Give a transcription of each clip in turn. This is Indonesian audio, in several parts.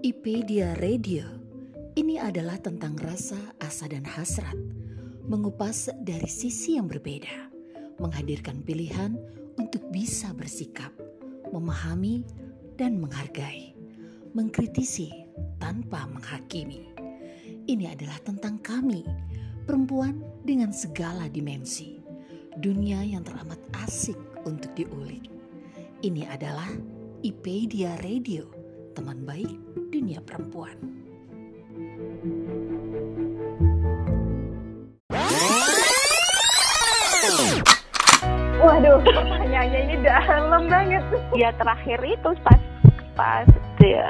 Ipedia Radio. Ini adalah tentang rasa, asa, dan hasrat, mengupas dari sisi yang berbeda, menghadirkan pilihan untuk bisa bersikap, memahami, dan menghargai, mengkritisi tanpa menghakimi. Ini adalah tentang kami, perempuan dengan segala dimensi, dunia yang teramat asik untuk diulik. Ini adalah Ipedia Radio, teman baik dunia perempuan. Waduh, pertanyaannya ini dalam banget. Ya terakhir itu pas pas dia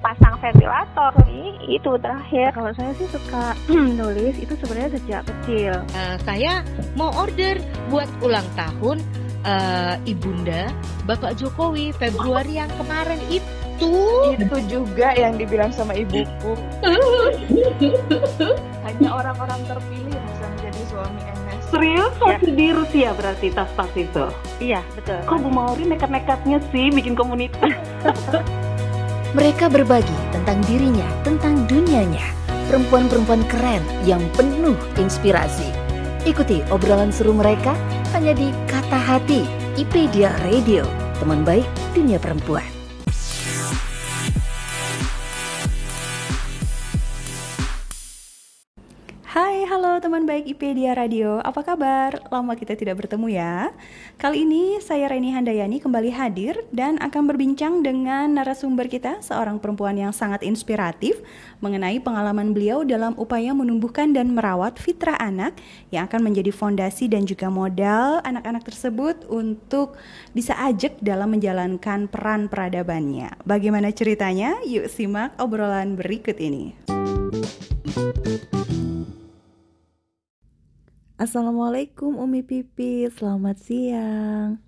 pasang ventilator nih itu terakhir. Kalau saya sih suka nulis itu sebenarnya sejak kecil. Uh, saya mau order buat ulang tahun uh, ibunda Bapak Jokowi Februari yang kemarin itu. Itu juga yang dibilang sama ibuku. Hanya orang-orang terpilih yang bisa menjadi suami MS. Serius masih di Rusia berarti tas-tas itu? Iya betul. Kok Bu Mauri nekat-nekatnya sih bikin komunitas? Mereka berbagi tentang dirinya, tentang dunianya. Perempuan-perempuan keren yang penuh inspirasi. Ikuti obrolan seru mereka hanya di Kata Hati, Ipedia Radio, teman baik dunia perempuan. Teman baik IPedia Radio. Apa kabar? Lama kita tidak bertemu ya. Kali ini saya Reni Handayani kembali hadir dan akan berbincang dengan narasumber kita, seorang perempuan yang sangat inspiratif mengenai pengalaman beliau dalam upaya menumbuhkan dan merawat fitrah anak yang akan menjadi fondasi dan juga modal anak-anak tersebut untuk bisa ajak dalam menjalankan peran peradabannya. Bagaimana ceritanya? Yuk simak obrolan berikut ini. Assalamualaikum Umi Pipi, selamat siang.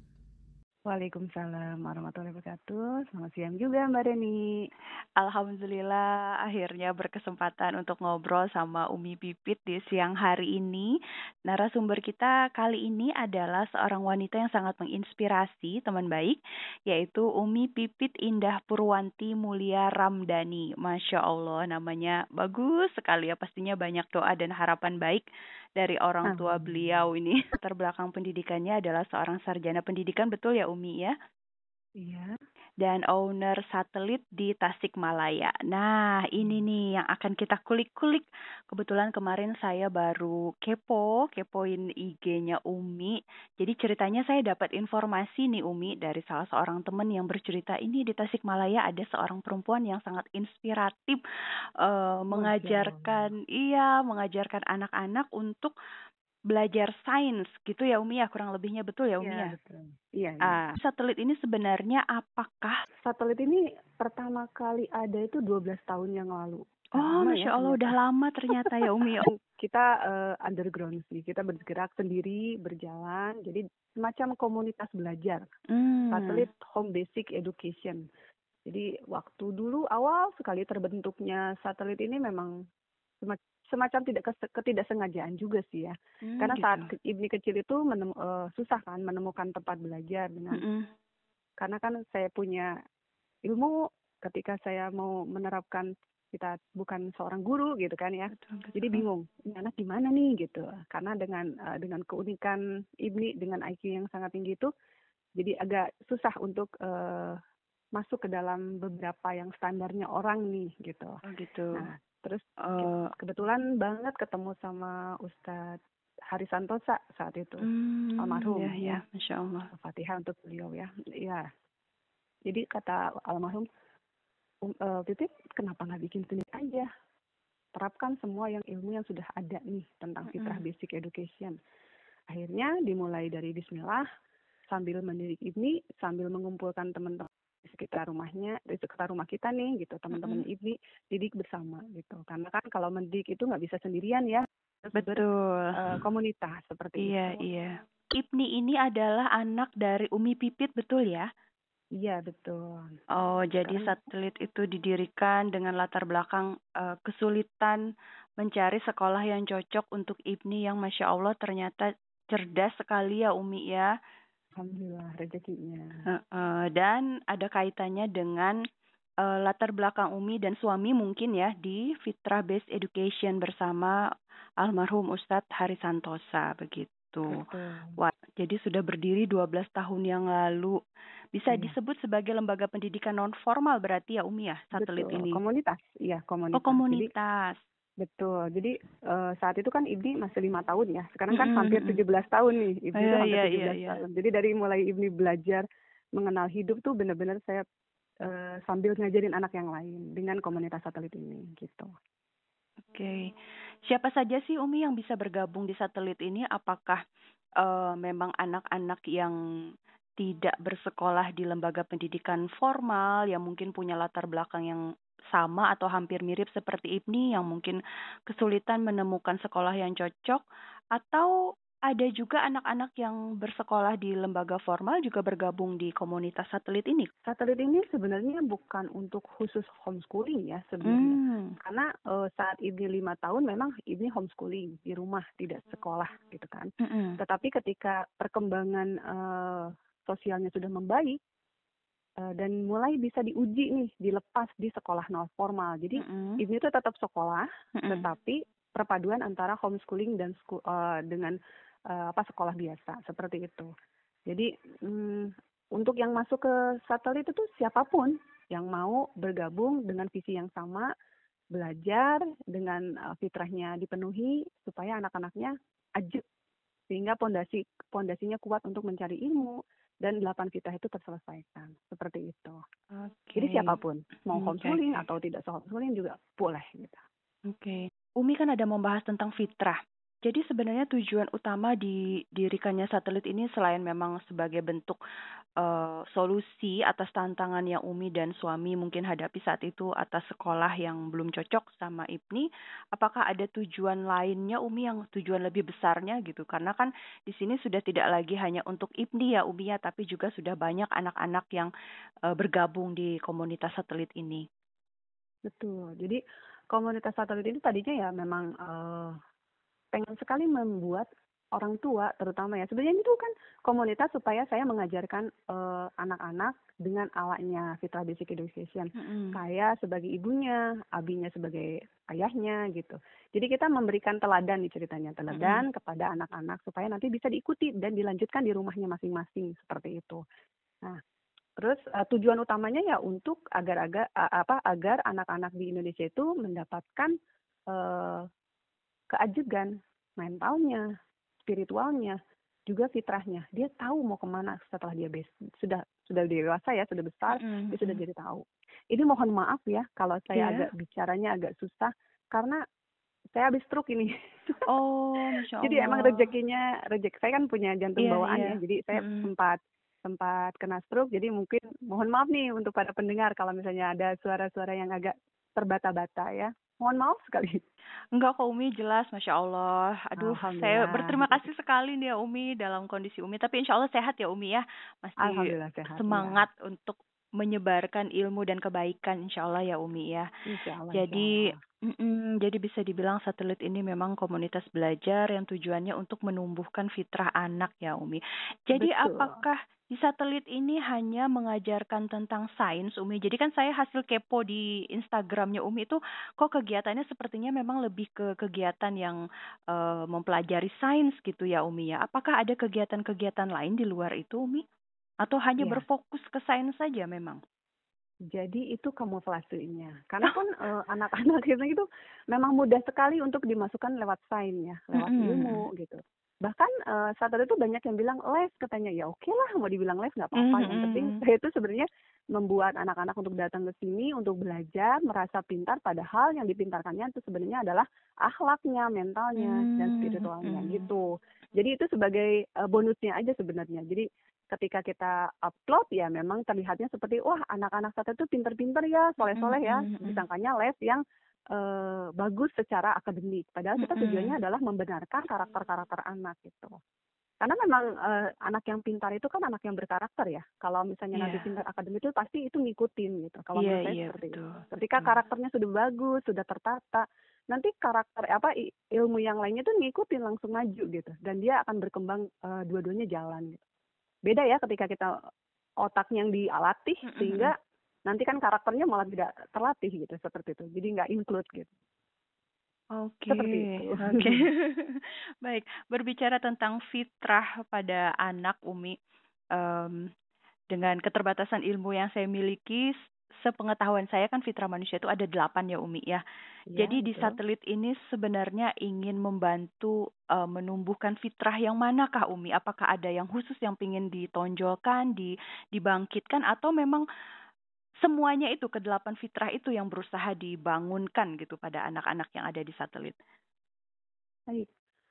Waalaikumsalam warahmatullahi wabarakatuh. Selamat siang juga Mbak Reni. Alhamdulillah akhirnya berkesempatan untuk ngobrol sama Umi Pipit di siang hari ini. Narasumber kita kali ini adalah seorang wanita yang sangat menginspirasi teman baik, yaitu Umi Pipit Indah Purwanti Mulia Ramdhani. Masya Allah namanya bagus sekali ya pastinya banyak doa dan harapan baik dari orang tua beliau ini. Terbelakang pendidikannya adalah seorang sarjana pendidikan, betul ya Umi ya? Iya. Dan owner satelit di Tasikmalaya. Nah, ini nih yang akan kita kulik-kulik. Kebetulan kemarin saya baru kepo, kepoin IG-nya Umi. Jadi ceritanya saya dapat informasi nih Umi dari salah seorang teman yang bercerita ini di Tasikmalaya ada seorang perempuan yang sangat inspiratif uh, mengajarkan, iya, mengajarkan anak-anak untuk belajar sains gitu ya Umi ya kurang lebihnya betul ya Umi Iya, ya. betul. Iya, iya. Ah, satelit ini sebenarnya apakah? Satelit ini pertama kali ada itu 12 tahun yang lalu. Oh, Lama masya ya Allah udah ternyata. lama ternyata ya Umi. Kita eh, underground sih, kita bergerak sendiri, berjalan. Jadi semacam komunitas belajar. Hmm. Satelit Home Basic Education. Jadi waktu dulu awal sekali terbentuknya satelit ini memang sema- semacam tidak ketidaksengajaan juga sih ya. Hmm, Karena gitu. saat Ibni kecil itu menem- eh, susah kan menemukan tempat belajar dengan Mm-mm. karena kan saya punya ilmu ketika saya mau menerapkan kita bukan seorang guru gitu kan ya. Betul, betul. Jadi bingung, ini anak di mana nih gitu. Karena dengan eh, dengan keunikan Ibni dengan IQ yang sangat tinggi itu jadi agak susah untuk eh, masuk ke dalam beberapa yang standarnya orang nih gitu. Oh gitu. Nah, terus Eh, kebetulan banget ketemu sama Ustadz Hari Santosa saat itu. hmm, almarhum, Ya, ya, ya. masya Allah. Fatihah untuk beliau ya. Iya. Jadi kata almarhum, um, eh, Pipit kenapa nggak bikin klinik aja? Terapkan semua yang ilmu yang sudah ada nih tentang fitrah basic education. Akhirnya dimulai dari Bismillah sambil mendidik ini, sambil mengumpulkan teman-teman di sekitar rumahnya, di sekitar rumah kita nih gitu, teman-teman Ibni didik bersama gitu. Karena kan kalau mendidik itu nggak bisa sendirian ya, Betul. berkomunitas seperti Iya, itu. iya. Ibni ini adalah anak dari Umi Pipit, betul ya? Iya betul. Oh, jadi satelit itu didirikan dengan latar belakang eh, kesulitan mencari sekolah yang cocok untuk Ibni yang Masya Allah ternyata cerdas sekali ya Umi ya. Alhamdulillah rezekinya. Heeh, dan ada kaitannya dengan uh, latar belakang Umi dan suami mungkin ya di Fitrah Based Education bersama almarhum Ustadz Hari Santosa begitu. Betul. Wah, jadi sudah berdiri 12 tahun yang lalu. Bisa Iya. disebut sebagai lembaga pendidikan non formal berarti ya Umi ya satelit Betul. ini. Komunitas, iya komunitas. Oh Jadi komunitas. Betul. Jadi eh, saat itu kan Ibni masih lima tahun ya. Sekarang kan Mm-mm, hampir mm-mm. 17 tahun nih. Ibni Iya, tuh hampir iya, 17 iya, iya. tahun. Jadi dari mulai Ibni belajar mengenal hidup tuh benar-benar saya eh, sambil ngajarin anak yang lain dengan komunitas satelit ini gitu. Oke. Siapa saja sih Umi yang bisa bergabung di satelit ini? Apakah eh, memang anak-anak yang tidak bersekolah di lembaga pendidikan formal yang mungkin punya latar belakang yang sama atau hampir mirip seperti Ibni yang mungkin kesulitan menemukan sekolah yang cocok atau ada juga anak-anak yang bersekolah di lembaga formal juga bergabung di komunitas satelit ini. Satelit ini sebenarnya bukan untuk khusus homeschooling ya sebenarnya. Hmm. Karena eh, saat Ibni lima tahun memang Ibni homeschooling di rumah tidak sekolah gitu kan. Mm-mm. Tetapi ketika perkembangan eh, sosialnya sudah membaik eh, dan mulai bisa diuji nih, dilepas di sekolah non formal. Jadi Mm-mm. ini tuh tetap sekolah, Mm-mm. tetapi perpaduan antara homeschooling dan eh, dengan eh, apa sekolah biasa seperti itu. Jadi mm, untuk yang masuk ke satelit itu siapa pun yang mau bergabung dengan visi yang sama, belajar dengan eh, fitrahnya dipenuhi supaya anak-anaknya ajak sehingga pondasi pondasinya kuat untuk mencari ilmu dan delapan fitrah itu terselesaikan seperti itu. Oke. Jadi siapa pun mau Oke, homeschooling atau tidak homeschooling juga boleh gitu. Oke. Umi kan ada membahas tentang fitrah. Jadi sebenarnya tujuan utama didirikannya satelit ini selain memang sebagai bentuk eh, solusi atas tantangan yang Umi dan suami mungkin hadapi saat itu atas sekolah yang belum cocok sama Ibni, apakah ada tujuan lainnya Umi yang tujuan lebih besarnya gitu? Karena kan di sini sudah tidak lagi hanya untuk Ibni ya Umi ya, tapi juga sudah banyak anak-anak yang eh, bergabung di komunitas satelit ini. Betul. Jadi komunitas satelit ini tadinya ya memang eh, pengen sekali membuat orang tua terutama ya. Sebenarnya itu kan komunitas supaya saya mengajarkan eh, anak-anak dengan alatnya Fitra Basic Education. Mm-mm. Saya sebagai ibunya, abinya sebagai ayahnya gitu. Jadi kita memberikan teladan nih ceritanya, teladan kepada anak-anak supaya nanti bisa diikuti dan dilanjutkan di rumahnya masing-masing seperti itu. Nah, terus eh, tujuan utamanya ya untuk agar-agar a- apa agar anak-anak di Indonesia itu mendapatkan eh, keajegan mentalnya, spiritualnya, juga fitrahnya. Dia tahu mau ke mana setelah dia bes- sudah sudah dewasa ya, sudah besar, Mm-mm. dia sudah jadi tahu. Ini mohon maaf ya kalau saya Iya. agak bicaranya agak susah karena saya habis stroke ini. Oh, masya Allah. jadi emang rezekinya rezeki saya kan punya jantung Iya, bawaan iya. ya. Jadi saya Mm-mm. sempat sempat kena stroke. Jadi mungkin mohon maaf nih untuk para pendengar kalau misalnya ada suara-suara yang agak terbata-bata ya. Mohon maaf sekali. Enggak kok Umi jelas, Masya Allah. Aduh, saya berterima kasih sekali nih ya Umi dalam kondisi Umi. Tapi insya Allah sehat ya Umi ya. Masih Alhamdulillah sehat. ya. semangat untuk menyebarkan ilmu dan kebaikan insya Allah ya Umi ya. Insya Allah. Jadi, insya Allah. mm-mm, jadi bisa dibilang satelit ini memang komunitas belajar yang tujuannya untuk menumbuhkan fitrah anak ya Umi. Jadi Betul. apakah di satelit ini hanya mengajarkan tentang sains Umi? Jadi kan saya hasil kepo di Instagramnya Umi itu kok kegiatannya sepertinya memang lebih ke kegiatan yang eh, mempelajari sains gitu ya Umi ya. Apakah ada kegiatan-kegiatan lain di luar itu Umi? Atau hanya Iya. berfokus ke sains saja memang? Jadi itu kamuflasenya. Karena kan eh, anak-anak itu itu memang mudah sekali untuk dimasukkan lewat sains ya, lewat Mm-mm. ilmu gitu. Bahkan eh, saat itu banyak yang bilang les katanya ya oke lah mau dibilang les nggak apa-apa. Yang penting Mm-mm. saya itu sebenarnya membuat anak-anak untuk datang ke sini untuk belajar, merasa pintar padahal yang dipintarkannya itu sebenarnya adalah akhlaknya, mentalnya dan Hmm, spiritualnya mm-mm. gitu. Jadi itu sebagai eh, bonusnya aja sebenarnya. Jadi ketika kita upload ya memang terlihatnya seperti wah anak-anak saat itu pinter-pinter ya, soleh-soleh ya. Mm, mm, mm. Disangkanya les yang eh, bagus secara akademik. Padahal kita tujuannya adalah membenarkan karakter-karakter anak gitu. Karena memang eh, anak yang pintar itu kan anak yang berkarakter ya. Kalau misalnya nanti Iya. pintar akademik itu pasti itu ngikutin gitu. Kalau menurut saya iya, seperti itu. betul, Ketika betul. karakternya sudah bagus, sudah tertata, nanti karakter apa ilmu yang lainnya tuh ngikutin langsung maju gitu. Dan dia akan berkembang eh, dua-duanya jalan gitu. Beda ya ketika kita otaknya yang dilatih Mm-mm. sehingga nanti kan karakternya malah tidak terlatih gitu seperti itu jadi nggak include gitu Oke, seperti itu oke. Baik, berbicara tentang fitrah pada anak Umi, em, dengan keterbatasan ilmu yang saya miliki, sepengetahuan saya kan fitrah manusia itu ada delapan ya Umi ya. ya Jadi di betul satelit ini sebenarnya ingin membantu eh, menumbuhkan fitrah yang manakah Umi? Apakah ada yang khusus yang ingin ditonjolkan, di, dibangkitkan, atau memang semuanya itu kedelapan fitrah itu yang berusaha dibangunkan gitu pada anak-anak yang ada di satelit? Baik.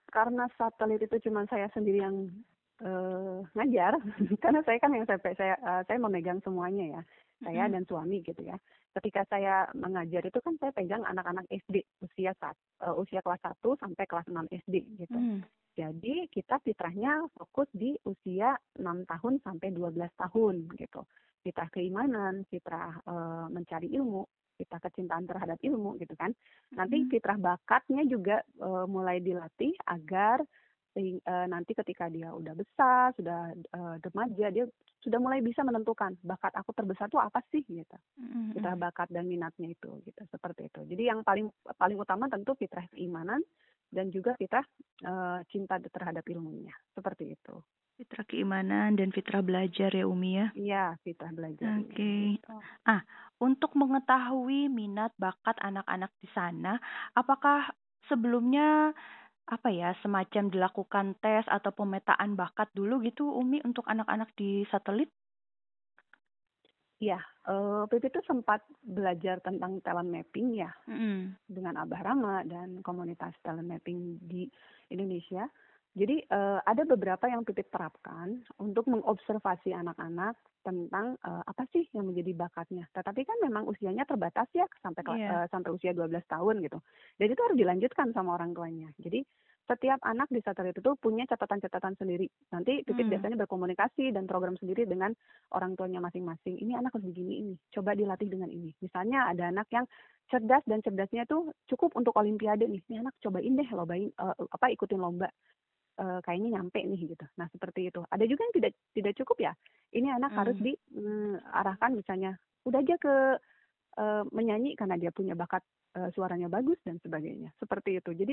Karena satelit itu cuma saya sendiri yang eh, ngajar, karena saya kan yang saya saya eh, saya memegang semuanya ya, saya Mm-mm. dan suami gitu ya. Ketika saya mengajar itu kan saya pegang anak-anak SD usia saat eh, usia kelas 1 sampai kelas 6 SD gitu. Hmm. Jadi kita fitrahnya fokus di usia 6 tahun sampai 12 tahun gitu. Fitrah keimanan, fitrah eh, mencari ilmu, fitrah kecintaan terhadap ilmu gitu kan. Nanti fitrah bakatnya juga eh, mulai dilatih agar eh, nanti ketika dia udah besar, sudah eh, remaja, dia sudah mulai bisa menentukan bakat aku terbesar tuh apa sih gitu. Fitrah bakat dan minatnya itu gitu, seperti itu. Jadi yang paling paling utama tentu fitrah keimanan dan juga fitrah eh, cinta terhadap ilmunya, seperti itu. Fitrah keimanan dan fitrah belajar ya Umi ya. Iya, fitrah belajar. Oke. Gitu. Untuk mengetahui minat bakat anak-anak di sana, apakah sebelumnya apa ya semacam dilakukan tes atau pemetaan bakat dulu gitu Umi untuk anak-anak di satelit? Iya, eh Pipi itu sempat belajar tentang talent mapping ya Mm-mm. dengan Abah Rama dan komunitas talent mapping di Indonesia. Jadi eh, ada beberapa yang Pipit terapkan untuk mengobservasi anak-anak tentang eh, apa sih yang menjadi bakatnya. Tetapi kan memang usianya terbatas ya sampai kela- Iya. eh, sampai usia 12 tahun gitu. Dan itu harus dilanjutkan sama orang tuanya. Jadi setiap anak di satelit itu punya catatan-catatan sendiri. Nanti Pipit Hmm. biasanya berkomunikasi dan program sendiri dengan orang tuanya masing-masing. Ini anak harus begini ini. Coba dilatih dengan ini. Misalnya ada anak yang cerdas dan cerdasnya tuh cukup untuk olimpiade nih. Ini anak cobain deh lobain eh, apa ikutin lomba. Eh, kayaknya nyampe nih gitu. Nah, seperti itu. Ada juga yang tidak tidak cukup ya. Ini anak harus Hmm. diarahkan misalnya udah aja ke eh, menyanyi karena dia punya bakat eh, suaranya bagus dan sebagainya. Seperti itu. Jadi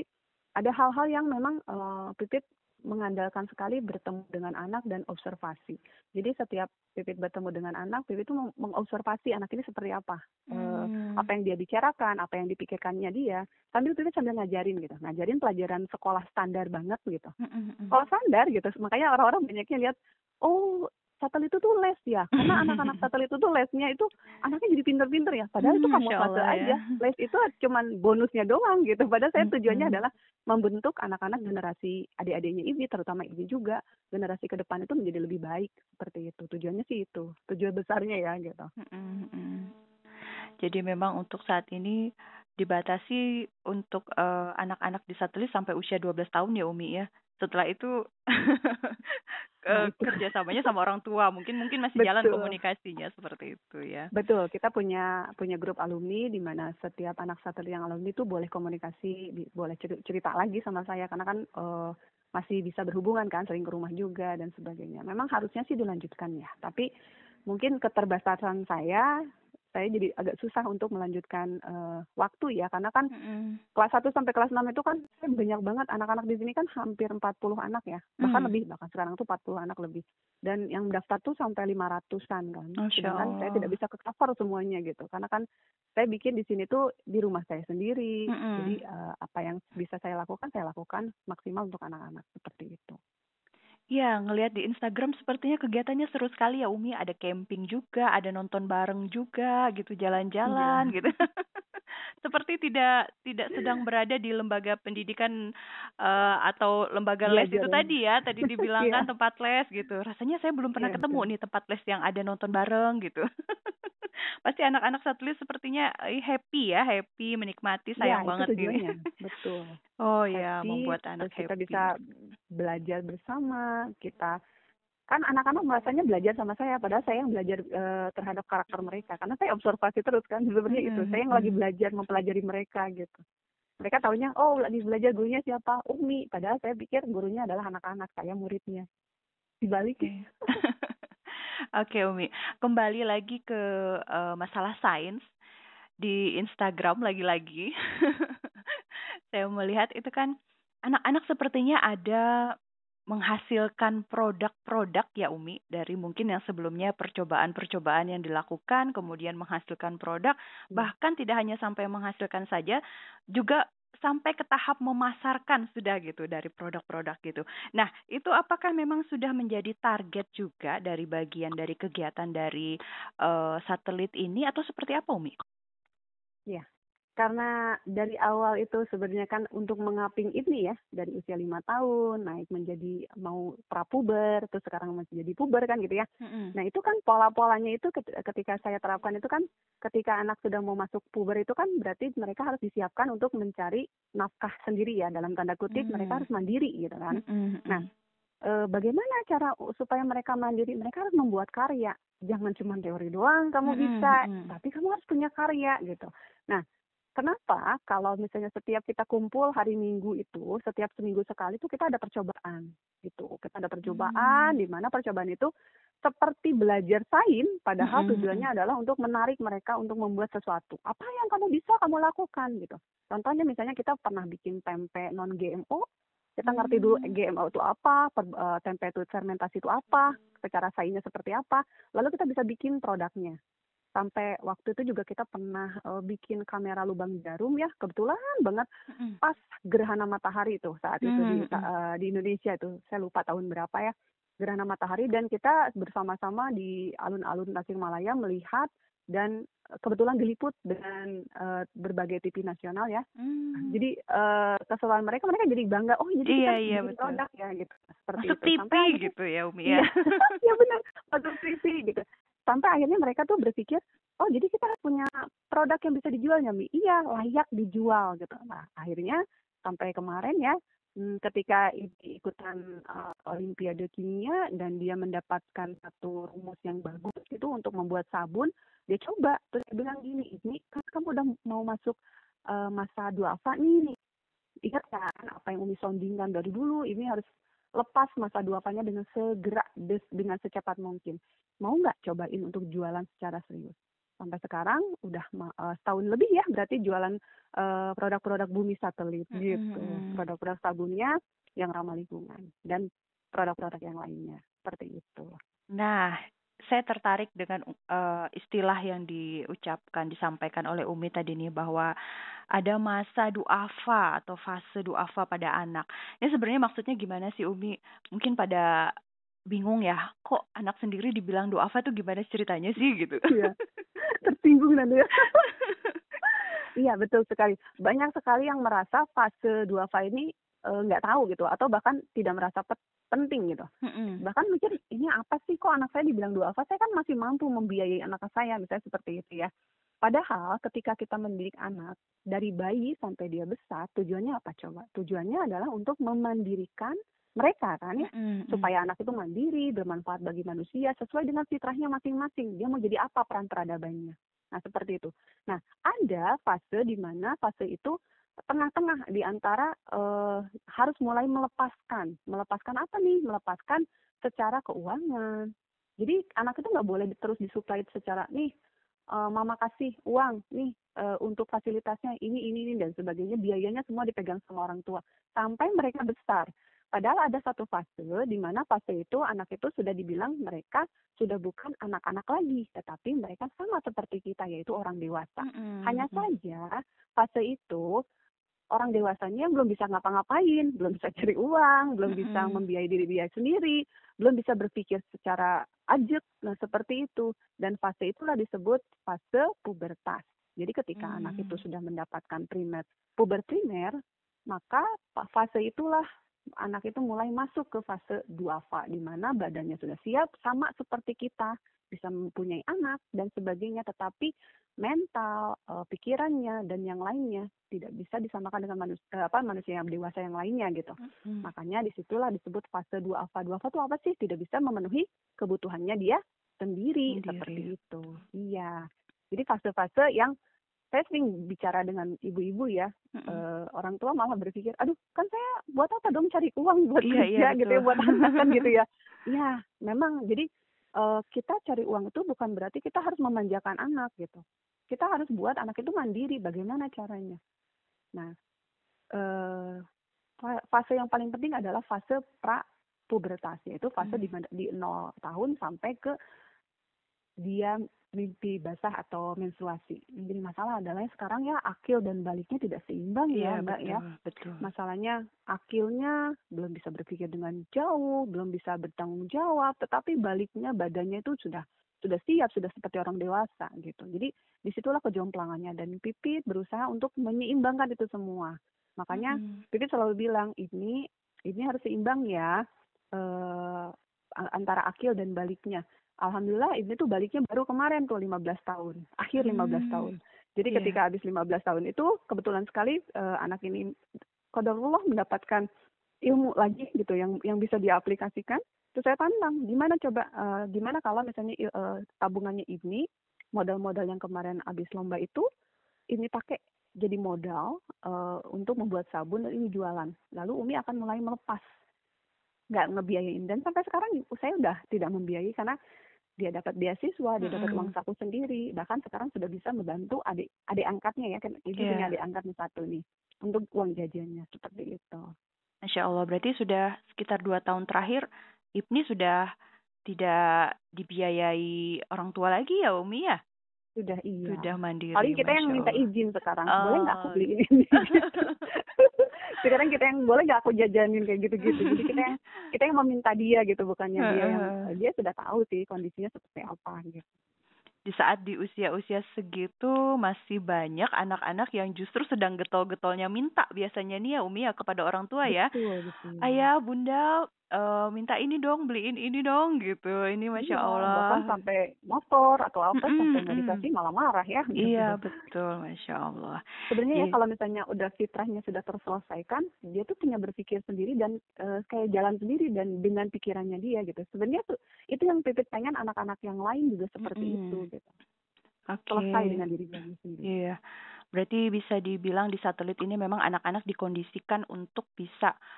ada hal-hal yang memang eh, Pipit mengandalkan sekali bertemu dengan anak dan observasi. Jadi setiap Pipit bertemu dengan anak, Pipit itu meng- mengobservasi anak ini seperti apa, Eh, Hmm. apa yang dia bicarakan, apa yang dipikirkannya dia, sambil Pipit sambil ngajarin gitu, ngajarin pelajaran sekolah standar banget gitu. Mm-mm. Sekolah standar gitu, makanya orang-orang banyaknya lihat, oh satelit itu tuh les ya, karena anak-anak satelit itu tuh lesnya itu anaknya jadi pinter-pinter ya, padahal itu Hmm, kamu Masya fase ya. aja, les itu cuman bonusnya doang gitu, padahal saya tujuannya Mm-mm. adalah membentuk anak-anak generasi adik-adiknya Ibi, terutama Ibi juga, generasi ke depan itu menjadi lebih baik, seperti itu, tujuannya sih itu, tujuan besarnya ya gitu. Mm-mm, mm. Jadi memang untuk saat ini dibatasi untuk eh, anak-anak di satelit sampai usia 12 tahun ya Umi ya. Setelah itu Nah, eh, itu. kerjasamanya sama orang tua. Mungkin mungkin masih jalan Betul. komunikasinya seperti itu ya. Betul, kita punya punya grup alumni di mana setiap anak satelit yang alumni itu boleh komunikasi, boleh ceri- cerita lagi sama saya karena kan eh, masih bisa berhubungan kan, sering ke rumah juga dan sebagainya. Memang harusnya sih dilanjutkan ya, tapi mungkin keterbatasan saya, saya jadi agak susah untuk melanjutkan eh, waktu ya karena kan Mm-mm. kelas 1 sampai kelas 6 itu kan banyak banget anak-anak di sini kan hampir 40 anak ya. Bahkan Hmm. lebih bahkan sekarang tuh 40 anak lebih. Dan yang daftar tuh sampai 500-an kan. Masya Sedangkan saya tidak bisa ke cover semuanya gitu. Karena kan saya bikin di sini tuh di rumah saya sendiri. Mm-mm. Jadi eh, apa yang bisa saya lakukan saya lakukan maksimal untuk anak-anak seperti itu. Ya, ngelihat di Instagram sepertinya kegiatannya seru sekali ya Umi. Ada camping juga, ada nonton bareng juga gitu, jalan-jalan Iya. gitu. Seperti tidak tidak sedang berada di lembaga pendidikan eh, atau lembaga les itu Belajar. tadi ya, tadi dibilangkan Iya. tempat les gitu. Rasanya saya belum pernah Iya, ketemu betul. nih tempat les yang ada nonton bareng gitu. Pasti anak-anak satelit sepertinya eh, happy ya, happy menikmati, Ya, sayang itu banget ini. tujuannya. Betul. Oh ya, happy, membuat anak terus kita happy. bisa belajar bersama kita kan anak-anak merasanya belajar sama saya padahal saya yang belajar eh, terhadap karakter mereka. Karena saya observasi terus kan sebenarnya itu. Mm-mm, saya yang lagi mm. belajar mempelajari mereka gitu. Mereka taunya oh lagi belajar gurunya siapa? Umi padahal saya pikir gurunya adalah anak-anak saya muridnya. Dibalik. Oke. Oke Umi, kembali lagi ke uh, masalah sains di Instagram lagi-lagi. Saya melihat itu kan anak-anak sepertinya ada menghasilkan produk-produk ya Umi dari mungkin yang sebelumnya percobaan-percobaan yang dilakukan kemudian menghasilkan produk hmm. bahkan tidak hanya sampai menghasilkan saja juga sampai ke tahap memasarkan sudah gitu dari produk-produk gitu. Nah, itu apakah memang sudah menjadi target juga dari bagian dari kegiatan dari uh, satelit ini atau seperti apa Umi? Ya, karena dari awal itu sebenarnya kan untuk mengaping ini ya dari usia lima tahun naik menjadi mau prapuber terus sekarang masih jadi puber kan gitu ya mm-hmm. nah itu kan pola-polanya itu ketika saya terapkan itu kan ketika anak sudah mau masuk puber itu kan berarti mereka harus disiapkan untuk mencari nafkah sendiri ya dalam tanda kutip mm-hmm. mereka harus mandiri gitu kan mm-hmm. nah e, bagaimana cara supaya mereka mandiri mereka harus membuat karya jangan cuma teori doang kamu mm-hmm. bisa tapi kamu harus punya karya gitu nah Kenapa? Kalau misalnya setiap kita kumpul hari Minggu itu, setiap seminggu sekali itu kita ada percobaan gitu. Kita ada percobaan hmm. di mana percobaan itu seperti belajar sains, padahal hmm. tujuannya adalah untuk menarik mereka untuk membuat sesuatu. Apa yang kamu bisa kamu lakukan gitu. Contohnya misalnya kita pernah bikin tempe non GMO, kita ngerti dulu hmm. GMO itu apa, per, uh, tempe itu fermentasi itu apa, secara sainsnya seperti apa, lalu kita bisa bikin produknya sampai waktu itu juga kita pernah uh, bikin kamera lubang jarum ya kebetulan banget pas gerhana matahari itu saat itu di uh, di Indonesia itu saya lupa tahun berapa ya gerhana matahari dan kita bersama-sama di alun-alun Tasikmalaya melihat dan kebetulan diliput dengan uh, berbagai TV nasional ya. Hmm. Jadi uh, kesalahan mereka mereka jadi bangga. Oh jadi iya, kita iya, betul. produk ya gitu. Seperti Masuk itu. TV Sampai gitu ya Umi ya. Iya benar. Masuk TV gitu sampai akhirnya mereka tuh berpikir oh jadi kita punya produk yang bisa dijual ya iya layak dijual gitu. Nah akhirnya sampai kemarin ya hmm, ketika ikutan uh, Olimpiade Kimia dan dia mendapatkan satu rumus yang bagus itu untuk membuat sabun dia coba. Terus dia bilang gini ini kan kamu udah mau masuk uh, masa duafa nih ingat kan apa yang Umi soundingkan dari dulu ini harus lepas masa duafanya dengan segera dengan secepat mungkin mau nggak cobain untuk jualan secara serius sampai sekarang udah uh, setahun lebih ya berarti jualan uh, produk-produk bumi satelit mm -hmm. gitu produk-produk sabunnya yang ramah lingkungan dan produk-produk yang lainnya seperti itu nah saya tertarik dengan uh, istilah yang diucapkan disampaikan oleh Umi tadi nih bahwa ada masa duafa atau fase duafa pada anak. Ini sebenarnya maksudnya gimana sih Umi? Mungkin pada bingung ya, kok anak sendiri dibilang duafa tuh gimana ceritanya sih gitu. Iya. Tersinggung nanti ya. iya, betul sekali. Banyak sekali yang merasa fase duafa ini eh, nggak uh, tahu gitu atau bahkan tidak merasa penting gitu. Mm-hmm. Bahkan mikir ini apa sih kok anak saya dibilang duafa? Saya kan masih mampu membiayai anak saya misalnya seperti itu ya. Padahal ketika kita mendidik anak dari bayi sampai dia besar, tujuannya apa coba? Tujuannya adalah untuk memandirikan mereka kan ya. Mm-hmm. supaya anak itu mandiri bermanfaat bagi manusia sesuai dengan fitrahnya masing-masing. Dia mau jadi apa peran peradabannya? Nah seperti itu. Nah ada fase di mana fase itu tengah-tengah di antara uh, harus mulai melepaskan. Melepaskan apa nih? Melepaskan secara keuangan. Jadi anak itu nggak boleh terus disuplai secara nih uh, mama kasih uang nih uh, untuk fasilitasnya ini ini ini dan sebagainya. Biayanya semua dipegang sama orang tua. Sampai mereka besar Padahal ada satu fase di mana fase itu anak itu sudah dibilang mereka sudah bukan anak-anak lagi, tetapi mereka sama seperti kita yaitu orang dewasa. Mm-hmm. Hanya saja fase itu orang dewasanya belum bisa ngapa-ngapain, belum bisa cari uang, belum mm-hmm. bisa membiayai diri dia sendiri, belum bisa berpikir secara ajak, nah seperti itu. Dan fase itulah disebut fase pubertas. Jadi ketika mm-hmm. anak itu sudah mendapatkan primer, puber primer, maka fase itulah anak itu mulai masuk ke fase duafa di mana badannya sudah siap sama seperti kita bisa mempunyai anak dan sebagainya. Tetapi mental uh, pikirannya dan yang lainnya tidak bisa disamakan dengan manusia uh, apa manusia yang dewasa yang lainnya gitu. Hmm. makanya di situlah disebut fase duafa. Duafa itu apa sih? Tidak bisa memenuhi kebutuhannya dia sendiri, sendiri. seperti itu. Iya. Jadi fase-fase yang saya sering bicara dengan ibu-ibu ya mm-hmm. uh, orang tua malah berpikir aduh kan saya buat apa dong cari uang buat iya, kerja iya, gitu ya buat anak kan gitu ya iya memang jadi uh, kita cari uang itu bukan berarti kita harus memanjakan anak gitu. Kita harus buat anak itu mandiri. Bagaimana caranya? Nah, uh, fase yang paling penting adalah fase pra pubertas yaitu fase hmm. di di 0 tahun sampai ke dia mimpi basah atau menstruasi. Jadi masalah adalah sekarang ya akil dan baliknya tidak seimbang ya, ya Mbak betul, ya. Betul. Masalahnya akilnya belum bisa berpikir dengan jauh, belum bisa bertanggung jawab, tetapi baliknya badannya itu sudah sudah siap, sudah seperti orang dewasa gitu. Jadi di situlah kejomplangannya dan Pipit berusaha untuk menyeimbangkan itu semua. Makanya hmm. Pipit selalu bilang ini ini harus seimbang ya eh, antara akil dan baliknya alhamdulillah ini tuh baliknya baru kemarin tuh 15 tahun, akhir 15 hmm. tahun. Jadi yeah. ketika habis 15 tahun itu kebetulan sekali uh, anak ini qadarullah mendapatkan ilmu lagi gitu yang yang bisa diaplikasikan. Terus saya tantang, gimana coba uh, gimana kalau misalnya uh, tabungannya ini modal-modal yang kemarin habis lomba itu ini pakai jadi modal uh, untuk membuat sabun dan ini jualan. Lalu Umi akan mulai melepas nggak ngebiayain dan sampai sekarang saya udah tidak membiayai karena dia dapat beasiswa, dia dapat uang saku sendiri, bahkan sekarang sudah bisa membantu adik adik angkatnya ya, kan ibu yeah. punya adik angkatnya satu nih untuk uang jajannya seperti itu. Masya Allah, berarti sudah sekitar dua tahun terakhir Ibni sudah tidak dibiayai orang tua lagi ya Umi ya? Sudah iya. Sudah mandiri. Paling kita yang minta izin sekarang, oh. boleh nggak aku beli ini? sekarang kita yang boleh nggak aku jajanin kayak gitu-gitu jadi kita yang kita yang meminta dia gitu bukannya dia yang dia sudah tahu sih kondisinya seperti apa gitu di saat di usia-usia segitu masih banyak anak-anak yang justru sedang getol-getolnya minta biasanya nih ya Umi ya kepada orang tua ya. Betul, betul. Ayah, Bunda, uh, minta ini dong, beliin ini dong gitu. Ini masya iya, Allah. Bahkan sampai motor atau apa mm -hmm, sampai nggak dikasih malah marah ya. Iya gitu. betul, masya Allah. Sebenarnya ya iya. kalau misalnya udah fitrahnya sudah terselesaikan, dia tuh punya berpikir sendiri dan uh, kayak jalan sendiri dan dengan pikirannya dia gitu. Sebenarnya tuh itu yang pipit pengen anak-anak yang lain juga seperti itu gitu. Okay. Selesai dengan dirinya sendiri. Iya. Yeah. Berarti bisa dibilang di satelit ini memang anak-anak dikondisikan untuk bisa uh,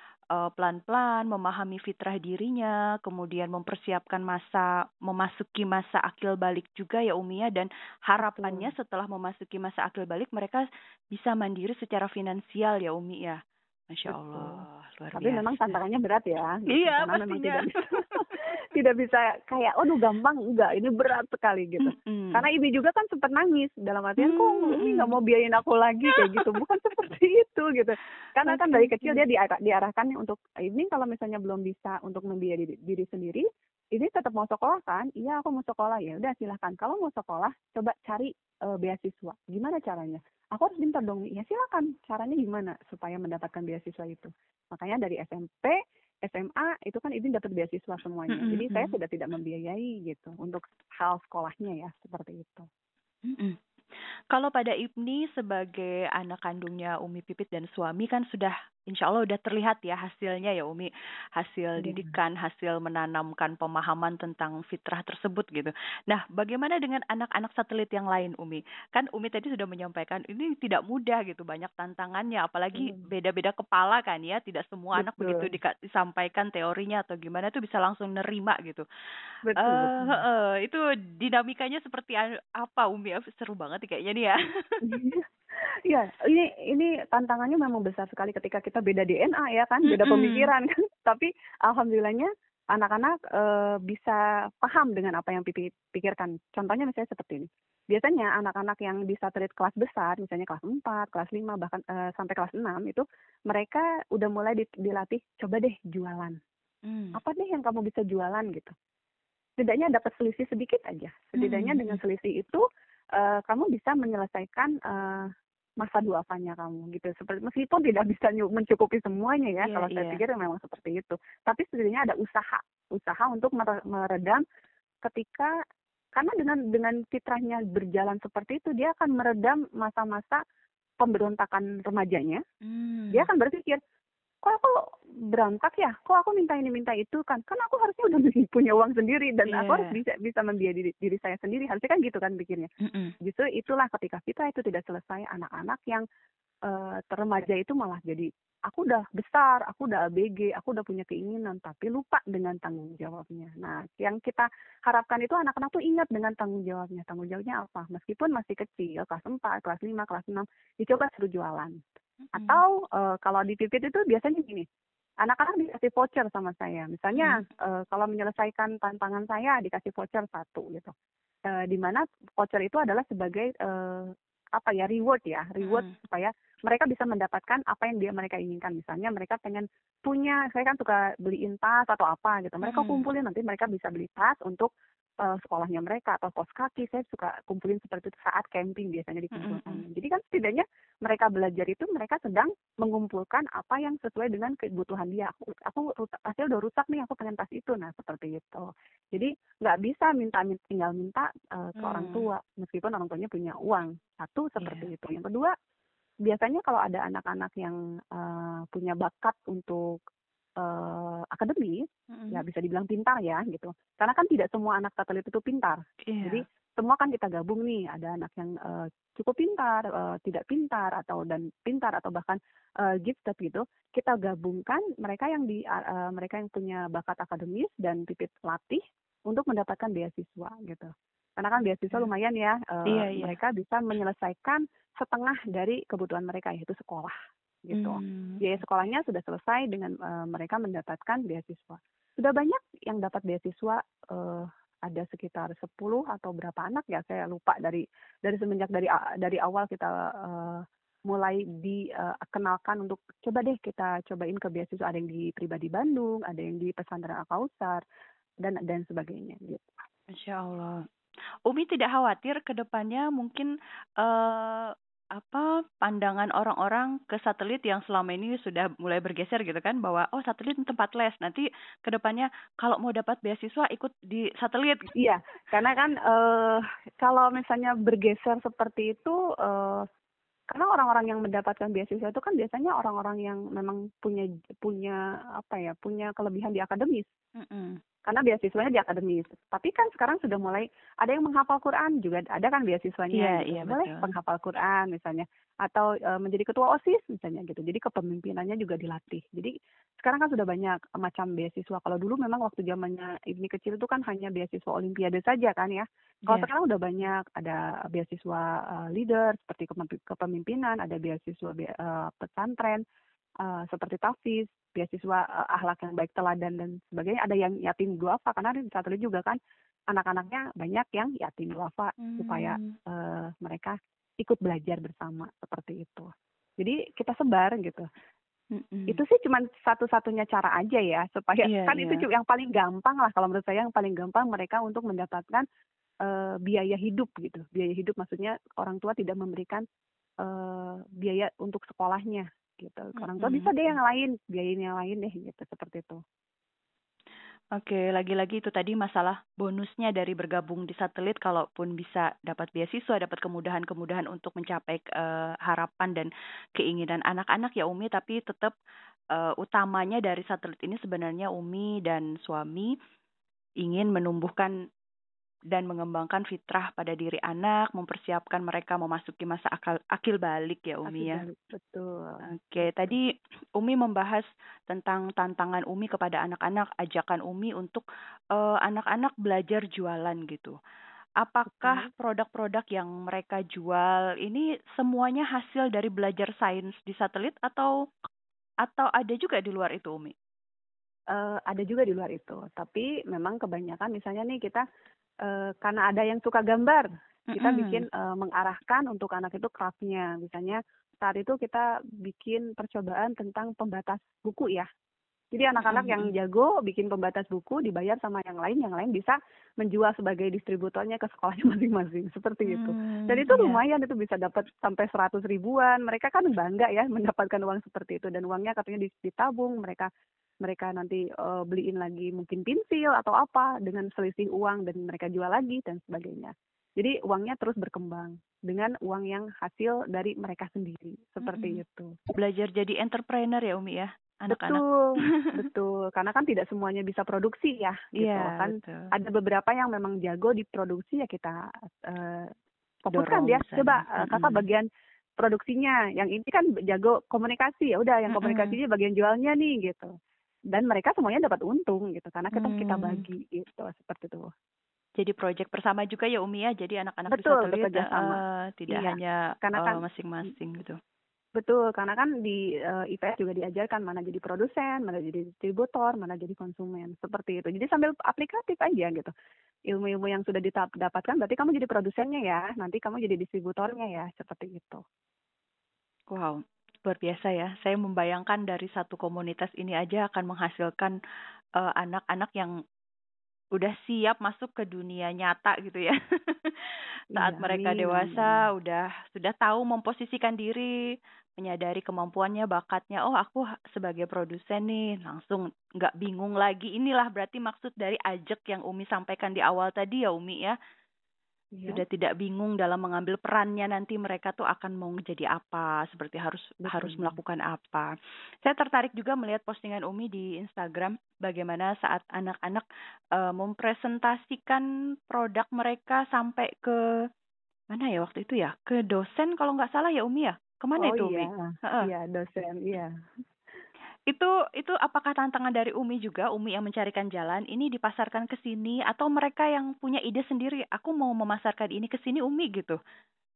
pelan-pelan memahami fitrah dirinya, kemudian mempersiapkan masa memasuki masa akil balik juga ya Umi ya dan harapannya setelah memasuki masa akil balik mereka bisa mandiri secara finansial ya Umi ya. Masya Allah, luar Tapi memang tantangannya berat ya. Gitu. Iya, Karena memang tidak bisa, tidak bisa kayak, oh gampang, enggak, ini berat sekali gitu. Mm -hmm. Karena ibu juga kan sempat nangis dalam artian, kok ini nggak mau biayain aku lagi kayak gitu, bukan seperti itu gitu. Karena kan dari kecil dia diarah, diarahkan untuk ini kalau misalnya belum bisa untuk membiayai diri, diri sendiri, ini tetap mau sekolah kan? Iya, aku mau sekolah ya. Udah silahkan. Kalau mau sekolah, coba cari uh, beasiswa. Gimana caranya? Aku harus minta dong ya silakan. Caranya gimana supaya mendapatkan beasiswa itu? Makanya dari SMP SMA itu kan izin dapat beasiswa semuanya. Mm -hmm. jadi saya sudah tidak membiayai gitu untuk hal sekolahnya ya seperti itu. Mm -hmm. Kalau pada Ibni sebagai anak kandungnya Umi Pipit dan suami kan sudah insya Allah udah terlihat ya hasilnya ya Umi hasil iya. didikan hasil menanamkan pemahaman tentang fitrah tersebut gitu. Nah bagaimana dengan anak-anak satelit yang lain Umi? Kan Umi tadi sudah menyampaikan ini tidak mudah gitu banyak tantangannya apalagi hmm. beda-beda kepala kan ya tidak semua betul. anak begitu disampaikan teorinya atau gimana tuh bisa langsung nerima gitu. Betul, uh, betul. Uh, itu dinamikanya seperti apa Umi? Seru banget kayaknya nih ya. Iya, ini ini tantangannya memang besar sekali ketika kita beda DNA ya kan, beda mm-hmm. pemikiran kan. Tapi alhamdulillahnya anak-anak e, bisa paham dengan apa yang pipi pikirkan. Contohnya misalnya seperti ini. Biasanya anak-anak yang bisa satelit kelas besar, misalnya kelas 4, kelas 5, bahkan e, sampai kelas 6 itu mereka udah mulai dilatih coba deh jualan. Mm. Apa deh yang kamu bisa jualan gitu. Setidaknya dapat selisih sedikit aja. Setidaknya mm. dengan selisih itu uh, kamu bisa menyelesaikan uh, masa duafannya kamu gitu seperti meskipun tidak bisa mencukupi semuanya ya yeah, kalau yeah. saya iya. pikir memang seperti itu tapi setidaknya ada usaha usaha untuk meredam ketika karena dengan dengan fitrahnya berjalan seperti itu dia akan meredam masa-masa pemberontakan remajanya hmm. dia akan berpikir kok aku berantak ya kok aku minta ini minta itu kan kan aku harusnya udah punya uang sendiri dan yeah. aku harus bisa bisa membiayai diri, diri saya sendiri harusnya kan gitu kan pikirnya mm -hmm. justru itulah ketika kita itu tidak selesai anak-anak yang uh, remaja itu malah jadi aku udah besar, aku udah ABG, aku udah punya keinginan, tapi lupa dengan tanggung jawabnya. Nah, yang kita harapkan itu anak-anak tuh ingat dengan tanggung jawabnya. Tanggung jawabnya apa? Meskipun masih kecil, kelas 4, kelas 5, kelas 6, dicoba suruh jualan. Atau uh, kalau di pipit itu biasanya gini, anak-anak dikasih voucher sama saya. Misalnya hmm. uh, kalau menyelesaikan tantangan saya dikasih voucher satu gitu. Uh, di mana voucher itu adalah sebagai uh, apa ya reward ya reward hmm. supaya mereka bisa mendapatkan apa yang dia mereka inginkan misalnya mereka pengen punya saya kan suka beliin tas atau apa gitu mereka hmm. kumpulin nanti mereka bisa beli tas untuk uh, sekolahnya mereka atau kos kaki saya suka kumpulin seperti itu saat camping biasanya dikumpulkan. Mm -hmm. Jadi kan setidaknya mereka belajar itu mereka sedang mengumpulkan apa yang sesuai dengan kebutuhan dia. Aku aku pasti udah rusak nih aku pengen tas itu nah seperti itu. Jadi nggak bisa minta, minta tinggal minta uh, ke mm. orang tua meskipun orang tuanya punya uang. Satu seperti yeah. itu. Yang kedua biasanya kalau ada anak-anak yang uh, punya bakat untuk uh, akademis ya bisa dibilang pintar ya gitu karena kan tidak semua anak satelit itu pintar yeah. jadi semua kan kita gabung nih ada anak yang uh, cukup pintar uh, tidak pintar atau dan pintar atau bahkan uh, gifted gitu kita gabungkan mereka yang di uh, mereka yang punya bakat akademis dan pipit latih untuk mendapatkan beasiswa gitu karena kan beasiswa iya. lumayan ya uh, iya, iya. mereka bisa menyelesaikan setengah dari kebutuhan mereka yaitu sekolah gitu. Hmm. Biaya sekolahnya sudah selesai dengan uh, mereka mendapatkan beasiswa. Sudah banyak yang dapat beasiswa uh, ada sekitar 10 atau berapa anak ya saya lupa dari dari semenjak dari dari awal kita uh, mulai dikenalkan uh, untuk coba deh kita cobain ke beasiswa ada yang di pribadi Bandung, ada yang di pesantren Al dan dan sebagainya gitu. Insya Allah. Umi tidak khawatir ke depannya mungkin uh, apa pandangan orang-orang ke satelit yang selama ini sudah mulai bergeser gitu kan bahwa oh satelit tempat les nanti ke depannya kalau mau dapat beasiswa ikut di satelit. Iya karena kan uh, kalau misalnya bergeser seperti itu uh, karena orang-orang yang mendapatkan beasiswa itu kan biasanya orang-orang yang memang punya punya apa ya punya kelebihan di akademis. Mm -hmm karena beasiswanya di akademis. Tapi kan sekarang sudah mulai ada yang menghafal Quran juga ada kan beasiswanya. Iya, gitu. iya, Boleh betul. penghafal Quran misalnya atau e, menjadi ketua OSIS misalnya gitu. Jadi kepemimpinannya juga dilatih. Jadi sekarang kan sudah banyak macam beasiswa. Kalau dulu memang waktu zamannya ini kecil itu kan hanya beasiswa olimpiade saja kan ya. Kalau yeah. sekarang udah banyak ada beasiswa uh, leader seperti kepemimpinan, ada beasiswa uh, pesantren uh, seperti tafis beasiswa uh, akhlak yang baik teladan dan sebagainya ada yang yatim duafa karena di satelit juga kan anak-anaknya banyak yang yatim duafa hmm. supaya uh, mereka ikut belajar bersama seperti itu jadi kita sebar gitu Mm-hmm. Itu sih cuma satu-satunya cara aja ya supaya yeah, kan yeah. itu yang paling gampang lah kalau menurut saya yang paling gampang mereka untuk mendapatkan uh, biaya hidup gitu. Biaya hidup maksudnya orang tua tidak memberikan uh, biaya untuk sekolahnya gitu. Orang tua bisa deh yang lain, biayain yang lain deh gitu seperti itu. Oke, lagi-lagi itu tadi masalah bonusnya dari bergabung di satelit, kalaupun bisa dapat beasiswa, dapat kemudahan-kemudahan untuk mencapai uh, harapan dan keinginan anak-anak ya Umi, tapi tetap uh, utamanya dari satelit ini sebenarnya Umi dan suami ingin menumbuhkan dan mengembangkan fitrah pada diri anak, mempersiapkan mereka memasuki masa akal, akil balik ya Umi ya. Balik, betul. Oke, tadi Umi membahas tentang tantangan Umi kepada anak-anak, ajakan Umi untuk eh, anak-anak belajar jualan gitu. Apakah produk-produk yang mereka jual ini semuanya hasil dari belajar sains di satelit atau atau ada juga di luar itu Umi? Uh, ada juga di luar itu, tapi memang kebanyakan misalnya nih kita uh, karena ada yang suka gambar kita mm -hmm. bikin uh, mengarahkan untuk anak itu craftnya misalnya saat itu kita bikin percobaan tentang pembatas buku ya jadi anak-anak mm -hmm. yang jago bikin pembatas buku dibayar sama yang lain yang lain bisa menjual sebagai distributornya ke sekolahnya masing-masing seperti itu mm, dan itu yeah. lumayan itu bisa dapat sampai seratus ribuan mereka kan bangga ya mendapatkan uang seperti itu dan uangnya katanya ditabung mereka mereka nanti uh, beliin lagi mungkin pensil atau apa dengan selisih uang dan mereka jual lagi dan sebagainya. Jadi uangnya terus berkembang dengan uang yang hasil dari mereka sendiri seperti -hmm. itu. Belajar jadi entrepreneur ya Umi ya anak-anak. Betul, betul. Karena kan tidak semuanya bisa produksi ya, gitu yeah, kan. Betul. Ada beberapa yang memang jago di produksi ya kita uh, fokuskan dia. Coba uh, kakak bagian produksinya, yang ini kan jago komunikasi ya udah yang komunikasinya bagian jualnya nih gitu. Dan mereka semuanya dapat untung gitu karena kita kita Hmm. bagi gitu seperti itu. Jadi project bersama juga ya Umi ya. Jadi anak-anak Betul, satelit bekerja sama. eh, tidak Iya, hanya karena eh, kan- masing-masing gitu. Betul, karena kan di eh, IPS juga diajarkan mana jadi produsen, mana jadi distributor, mana jadi konsumen, seperti itu. Jadi sambil aplikatif aja gitu. Ilmu-ilmu yang sudah didapatkan berarti kamu jadi produsennya ya, nanti kamu jadi distributornya ya, seperti itu. Wow, luar biasa ya. Saya membayangkan dari satu komunitas ini aja akan menghasilkan eh, anak-anak yang udah siap masuk ke dunia nyata gitu ya. Saat Iya, mereka amin, dewasa udah sudah tahu memposisikan diri, menyadari kemampuannya, bakatnya. Oh, aku sebagai produsen nih, langsung nggak bingung lagi. Inilah berarti maksud dari ajak yang Umi sampaikan di awal tadi ya Umi ya. Iya. sudah tidak bingung dalam mengambil perannya nanti mereka tuh akan mau jadi apa seperti harus Betul. harus melakukan apa saya tertarik juga melihat postingan Umi di Instagram bagaimana saat anak-anak eh, mempresentasikan produk mereka sampai ke mana ya waktu itu ya ke dosen kalau nggak salah ya Umi ya ke mana oh itu iya, Umi iya dosen, iya. Itu itu apakah tantangan dari Umi juga Umi yang mencarikan jalan ini dipasarkan ke sini atau mereka yang punya ide sendiri aku mau memasarkan ini ke sini Umi gitu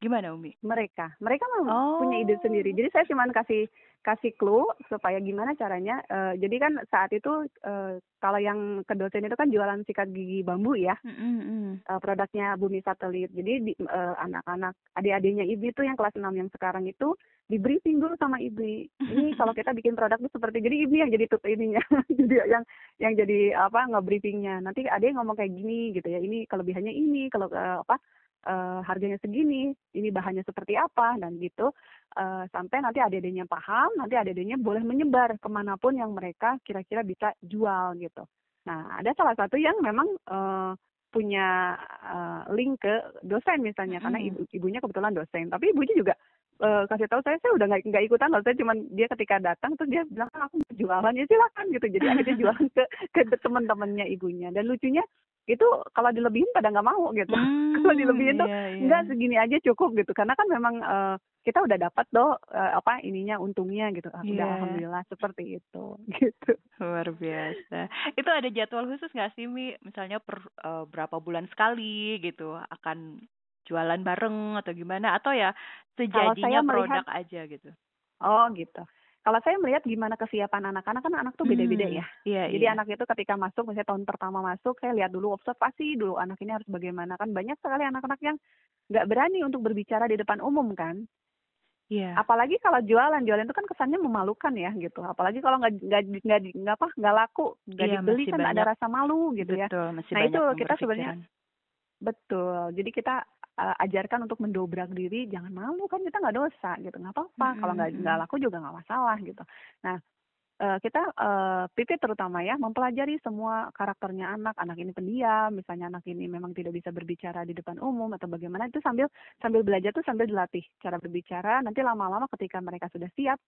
gimana Umi Mereka, mereka memang Oh. punya ide sendiri. Jadi saya cuma kasih kasih clue supaya gimana caranya. eh, jadi kan saat itu eh, kalau yang ke dosen itu kan jualan sikat gigi bambu ya. Mm-mm. eh, produknya Bumi Satelit. Jadi di, anak-anak adik-adiknya Ibi tuh yang kelas 6 yang sekarang itu di briefing dulu sama Ibi. Ini kalau kita bikin produk tuh seperti jadi Ibi yang jadi tut ininya. jadi yang yang jadi apa nge-briefingnya. Nanti ada yang ngomong kayak gini gitu ya. Ini kelebihannya ini, kalau eh, apa eh, harganya segini, ini bahannya seperti apa dan gitu. Eh, sampai nanti adik-adiknya paham, nanti adik-adiknya boleh menyebar ke mana pun yang mereka kira-kira bisa jual gitu. Nah, ada salah satu yang memang eh, punya eh, link ke dosen misalnya karena ibu ibunya kebetulan dosen tapi ibunya juga eh, kasih tahu saya saya udah nggak nggak ikutan loh saya cuman dia ketika datang terus dia bilang "Ah, aku jualan ya silakan gitu jadi akhirnya jualan ke ke teman-temannya ibunya dan lucunya itu kalau dilebihin pada nggak mau gitu. Kalau Hmm, dilebihin tuh iya, iya. enggak segini aja cukup gitu. Karena kan memang eh, kita udah dapat doh eh, apa ininya untungnya gitu. Ah, udah Iya. alhamdulillah seperti itu gitu. Luar biasa. Itu ada jadwal khusus nggak sih Mi? Misalnya per eh, berapa bulan sekali gitu akan jualan bareng atau gimana? Atau ya sejadinya melihat- produk aja gitu? Oh gitu kalau saya melihat gimana kesiapan anak-anak kan anak tuh beda-beda Hmm, ya iya Jadi iya anak itu ketika masuk, misalnya tahun pertama masuk, saya lihat dulu observasi dulu anak ini harus bagaimana kan banyak sekali anak-anak yang nggak berani untuk berbicara di depan umum kan. iya Apalagi kalau jualan, jualan itu kan kesannya memalukan ya gitu. Apalagi kalau nggak nggak nggak nggak apa nggak laku, nggak Iya, dibeli kan ada banyak. rasa malu gitu ya. betul masih Nah, itu kita sebenarnya. Betul. Jadi kita uh, ajarkan untuk mendobrak diri, jangan malu kan kita nggak dosa gitu, nggak apa-apa. Kalau nggak Mm-mm. nggak laku juga nggak masalah gitu. Nah, uh, kita uh, PP terutama ya mempelajari semua karakternya anak. Anak ini pendiam, misalnya anak ini memang tidak bisa berbicara di depan umum atau bagaimana itu sambil sambil belajar tuh sambil dilatih cara berbicara. Nanti lama-lama ketika mereka sudah siap,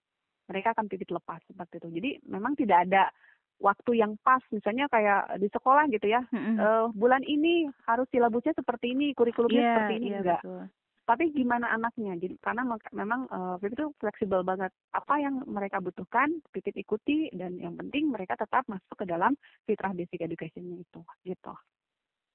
mereka akan pipit lepas seperti itu. Jadi memang tidak ada waktu yang pas, misalnya kayak di sekolah gitu ya Mm-mm. eh, bulan ini harus silabusnya seperti ini, kurikulumnya Iya, seperti ini iya, enggak. betul. Tapi gimana anaknya? Jadi karena memang eh, Pipit itu fleksibel banget. Apa yang mereka butuhkan, Pipit ikuti dan yang penting mereka tetap masuk ke dalam fitrah basic education-nya itu, gitu.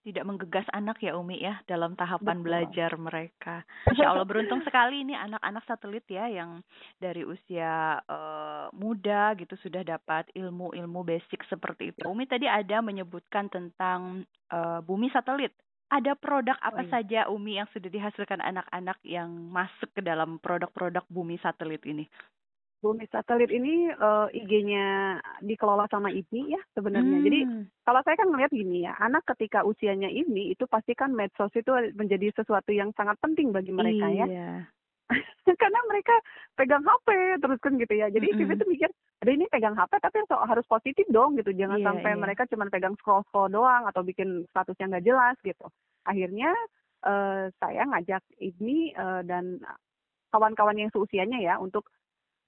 Tidak menggegas anak ya Umi ya dalam tahapan Betul. belajar mereka. Insya Allah beruntung sekali ini anak-anak satelit ya yang dari usia eh, muda gitu sudah dapat ilmu-ilmu basic seperti itu. Umi tadi ada menyebutkan tentang eh, bumi satelit. Ada produk apa Oh, iya. saja Umi yang sudah dihasilkan anak-anak yang masuk ke dalam produk-produk bumi satelit ini? Bumi satelit ini eh, IG-nya dikelola sama IPI ya sebenarnya. Jadi Hmm, kalau saya kan melihat gini ya, anak ketika usianya ini itu pasti kan medsos itu menjadi sesuatu yang sangat penting bagi mereka ya. iya. karena mereka pegang HP terus kan gitu ya. Jadi Mm-mm. Vivi tuh mikir, ada ini pegang HP tapi so- harus positif dong gitu. Jangan Iya, sampai iya. mereka cuma pegang scroll scroll doang atau bikin status yang nggak jelas gitu. Akhirnya eh, saya ngajak ini eh, dan kawan-kawan yang seusianya ya untuk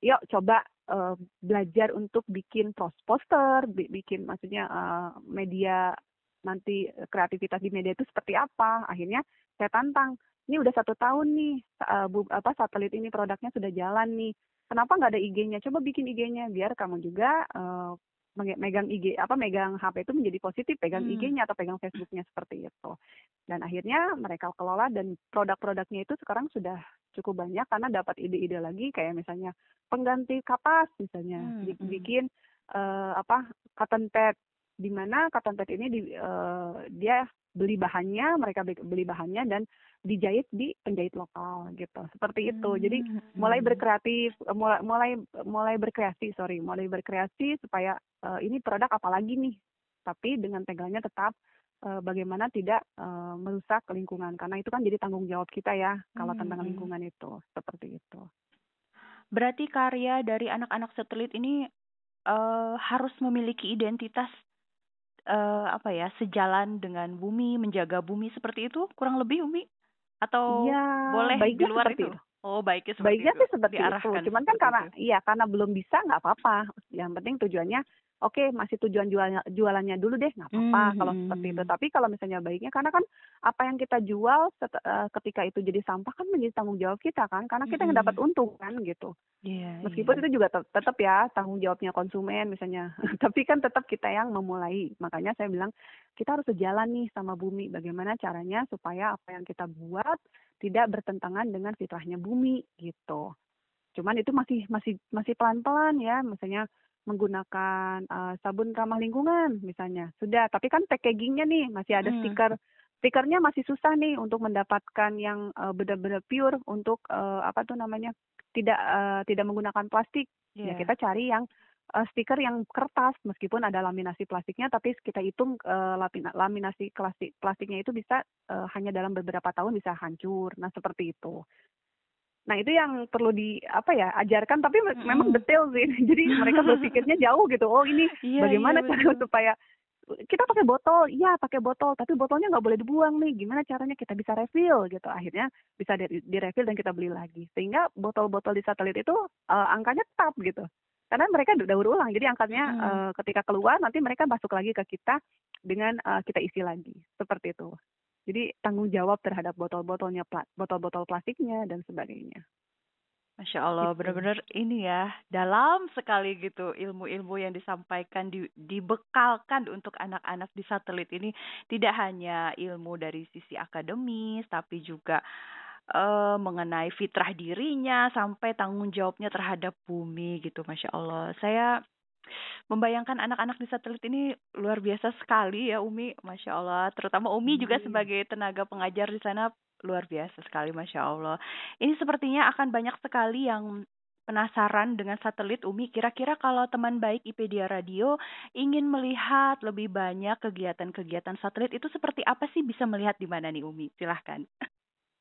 yuk coba eh, belajar untuk bikin post poster, bi- bikin maksudnya eh, media nanti kreativitas di media itu seperti apa. Akhirnya saya tantang ini udah satu tahun nih uh, bu, apa satelit ini produknya sudah jalan nih kenapa nggak ada IG-nya coba bikin IG-nya biar kamu juga uh, megang IG apa megang HP itu menjadi positif pegang hmm. IG-nya atau pegang Facebook-nya seperti itu dan akhirnya mereka kelola dan produk-produknya itu sekarang sudah cukup banyak karena dapat ide-ide lagi kayak misalnya pengganti kapas misalnya hmm. hmm. bikin uh, apa cotton pad di mana cotton pad ini di, uh, dia beli bahannya, mereka beli bahannya dan dijahit di penjahit lokal gitu. Seperti itu. Hmm. Jadi mulai berkreatif, mulai mulai mulai berkreasi, sorry, mulai berkreasi supaya uh, ini produk apa lagi nih. Tapi dengan tegalnya tetap uh, bagaimana tidak uh, merusak lingkungan karena itu kan jadi tanggung jawab kita ya kalau hmm. tentang lingkungan itu. Seperti itu. Berarti karya dari anak-anak satelit ini uh, harus memiliki identitas uh, apa ya, sejalan dengan bumi, menjaga bumi seperti itu kurang lebih Umi? Atau ya, boleh di luar itu? itu? Oh, baiknya seperti baiknya itu. sih seperti itu. Cuman kan karena iya karena belum bisa nggak apa-apa. Yang penting tujuannya oke okay, masih tujuan jualannya jualannya dulu deh nggak apa-apa hmm. kalau seperti itu tapi kalau misalnya baiknya karena kan apa yang kita jual set, uh, ketika itu jadi sampah kan menjadi tanggung jawab kita kan karena kita hmm. yang dapat untung kan gitu yeah, meskipun yeah. itu juga tet tetap ya tanggung jawabnya konsumen misalnya tapi kan tetap kita yang memulai makanya saya bilang kita harus sejalan nih sama bumi bagaimana caranya supaya apa yang kita buat tidak bertentangan dengan fitrahnya bumi gitu cuman itu masih masih masih pelan-pelan ya misalnya menggunakan uh, sabun ramah lingkungan misalnya sudah tapi kan packagingnya nih masih ada hmm. stiker stikernya masih susah nih untuk mendapatkan yang uh, benar-benar pure untuk uh, apa tuh namanya tidak uh, tidak menggunakan plastik yeah. ya iya. kita cari yang uh, stiker yang kertas meskipun ada laminasi plastiknya tapi kita hitung uh, laminasi plastik plastiknya itu bisa uh, hanya dalam beberapa tahun bisa hancur nah seperti itu Nah itu yang perlu di apa ya ajarkan tapi mm. memang detail sih. Jadi mereka berpikirnya jauh gitu. Oh ini iya, bagaimana iya, cara betul. supaya kita pakai botol, iya pakai botol, tapi botolnya nggak boleh dibuang nih. Gimana caranya kita bisa refill gitu? Akhirnya bisa di, di refill dan kita beli lagi. Sehingga botol-botol di satelit itu uh, angkanya tetap gitu. Karena mereka udah ulang, jadi angkanya hmm. uh, ketika keluar nanti mereka masuk lagi ke kita dengan uh, kita isi lagi, seperti itu. Jadi tanggung jawab terhadap botol-botolnya, botol-botol plastiknya dan sebagainya. Masya Allah, gitu. benar-benar ini ya dalam sekali gitu ilmu-ilmu yang disampaikan, di, dibekalkan untuk anak-anak di satelit ini tidak hanya ilmu dari sisi akademis, tapi juga uh, mengenai fitrah dirinya sampai tanggung jawabnya terhadap bumi gitu, masya Allah. Saya membayangkan anak-anak di satelit ini luar biasa sekali ya Umi, masya Allah. Terutama Umi juga sebagai tenaga pengajar di sana luar biasa sekali, masya Allah. Ini sepertinya akan banyak sekali yang penasaran dengan satelit Umi, kira-kira kalau teman baik IPedia Radio ingin melihat lebih banyak kegiatan-kegiatan satelit itu seperti apa sih bisa melihat di mana nih Umi? Silahkan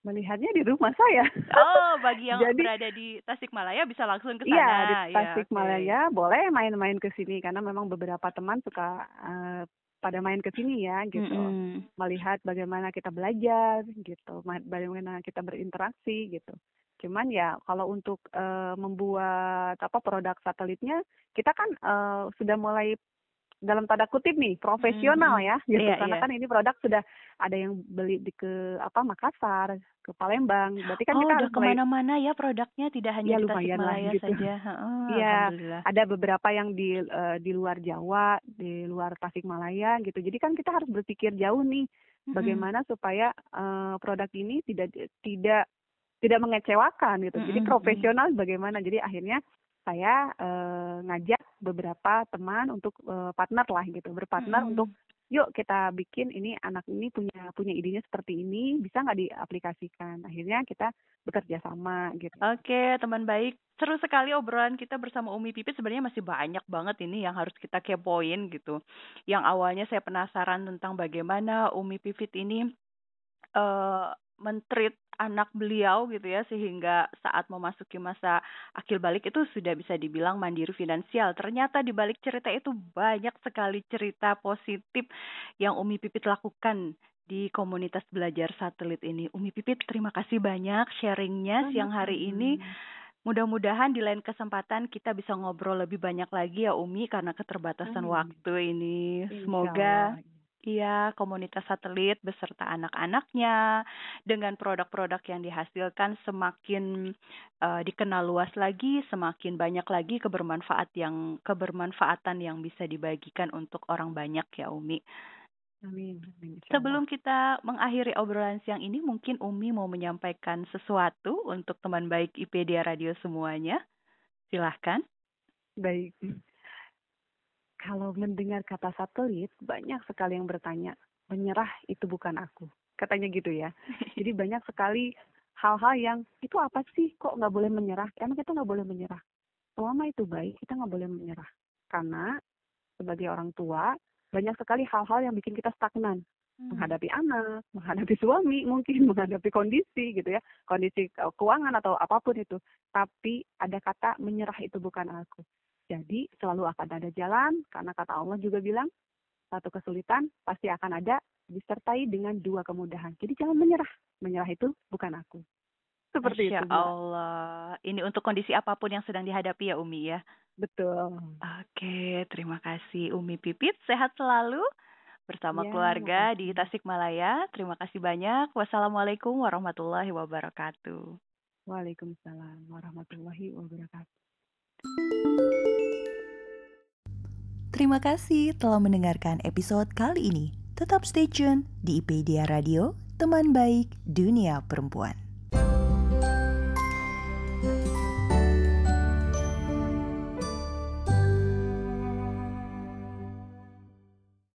melihatnya di rumah saya. Oh, bagi yang Jadi, berada di Tasikmalaya bisa langsung ke iya, sana. Iya, di Tasikmalaya ya, okay. boleh main-main ke sini karena memang beberapa teman suka uh, pada main ke sini ya gitu. Mm -hmm. Melihat bagaimana kita belajar gitu, bagaimana kita berinteraksi gitu. Cuman ya kalau untuk uh, membuat apa produk satelitnya kita kan uh, sudah mulai dalam tanda kutip nih profesional hmm. ya gitu yeah, karena yeah. kan ini produk sudah ada yang beli di ke apa Makassar ke Palembang. Berarti kan oh, kita udah ke mana-mana ya produknya tidak hanya ya, di Tasikmalaya gitu. saja. Iya oh, ada beberapa yang di uh, di luar Jawa di luar Tasikmalaya gitu. Jadi kan kita harus berpikir jauh nih hmm. bagaimana supaya uh, produk ini tidak tidak tidak mengecewakan gitu. Jadi profesional bagaimana? Jadi akhirnya saya uh, ngajak beberapa teman untuk uh, partner lah gitu berpartner hmm. untuk yuk kita bikin ini anak ini punya punya idenya seperti ini bisa nggak diaplikasikan? Akhirnya kita bekerja sama gitu. Oke teman baik. Seru sekali obrolan kita bersama Umi Pipit. Sebenarnya masih banyak banget ini yang harus kita kepoin gitu. Yang awalnya saya penasaran tentang bagaimana Umi Pipit ini uh, mentreat anak beliau gitu ya sehingga saat memasuki masa akil balik itu sudah bisa dibilang mandiri finansial. Ternyata di balik cerita itu banyak sekali cerita positif yang Umi Pipit lakukan di komunitas belajar satelit ini. Umi Pipit terima kasih banyak sharingnya siang hari ini. Mudah-mudahan di lain kesempatan kita bisa ngobrol lebih banyak lagi ya Umi karena keterbatasan hmm. waktu ini. Semoga Iya, komunitas satelit beserta anak-anaknya dengan produk-produk yang dihasilkan semakin uh, dikenal luas lagi, semakin banyak lagi kebermanfaat yang kebermanfaatan yang bisa dibagikan untuk orang banyak ya Umi. Amin. Amin. Sebelum kita mengakhiri obrolan siang ini, mungkin Umi mau menyampaikan sesuatu untuk teman baik IPedia Radio semuanya. Silahkan. Baik. Kalau mendengar kata satelit, banyak sekali yang bertanya, menyerah itu bukan aku. Katanya gitu ya. Jadi banyak sekali hal-hal yang itu apa sih kok nggak boleh menyerah? Emang kita nggak boleh menyerah. Selama itu baik, kita nggak boleh menyerah. Karena sebagai orang tua, banyak sekali hal-hal yang bikin kita stagnan. Hmm. Menghadapi anak, menghadapi suami, mungkin menghadapi kondisi gitu ya. Kondisi keuangan atau apa pun itu. Tapi ada kata menyerah itu bukan aku. Jadi selalu akan ada jalan karena kata Allah juga bilang satu kesulitan pasti akan ada disertai dengan dua kemudahan. Jadi jangan menyerah. Menyerah itu bukan aku. Seperti Masya itu. Allah. Ini untuk kondisi apa pun yang sedang dihadapi ya Umi ya. Betul. Oke, terima kasih Umi Pipit. Sehat selalu bersama ya, keluarga makasih. di Tasikmalaya. Terima kasih banyak. Wassalamualaikum warahmatullahi wabarakatuh. Waalaikumsalam warahmatullahi wabarakatuh. Terima kasih telah mendengarkan episode kali ini. Tetap stay tune di IPedia Radio, teman baik dunia perempuan.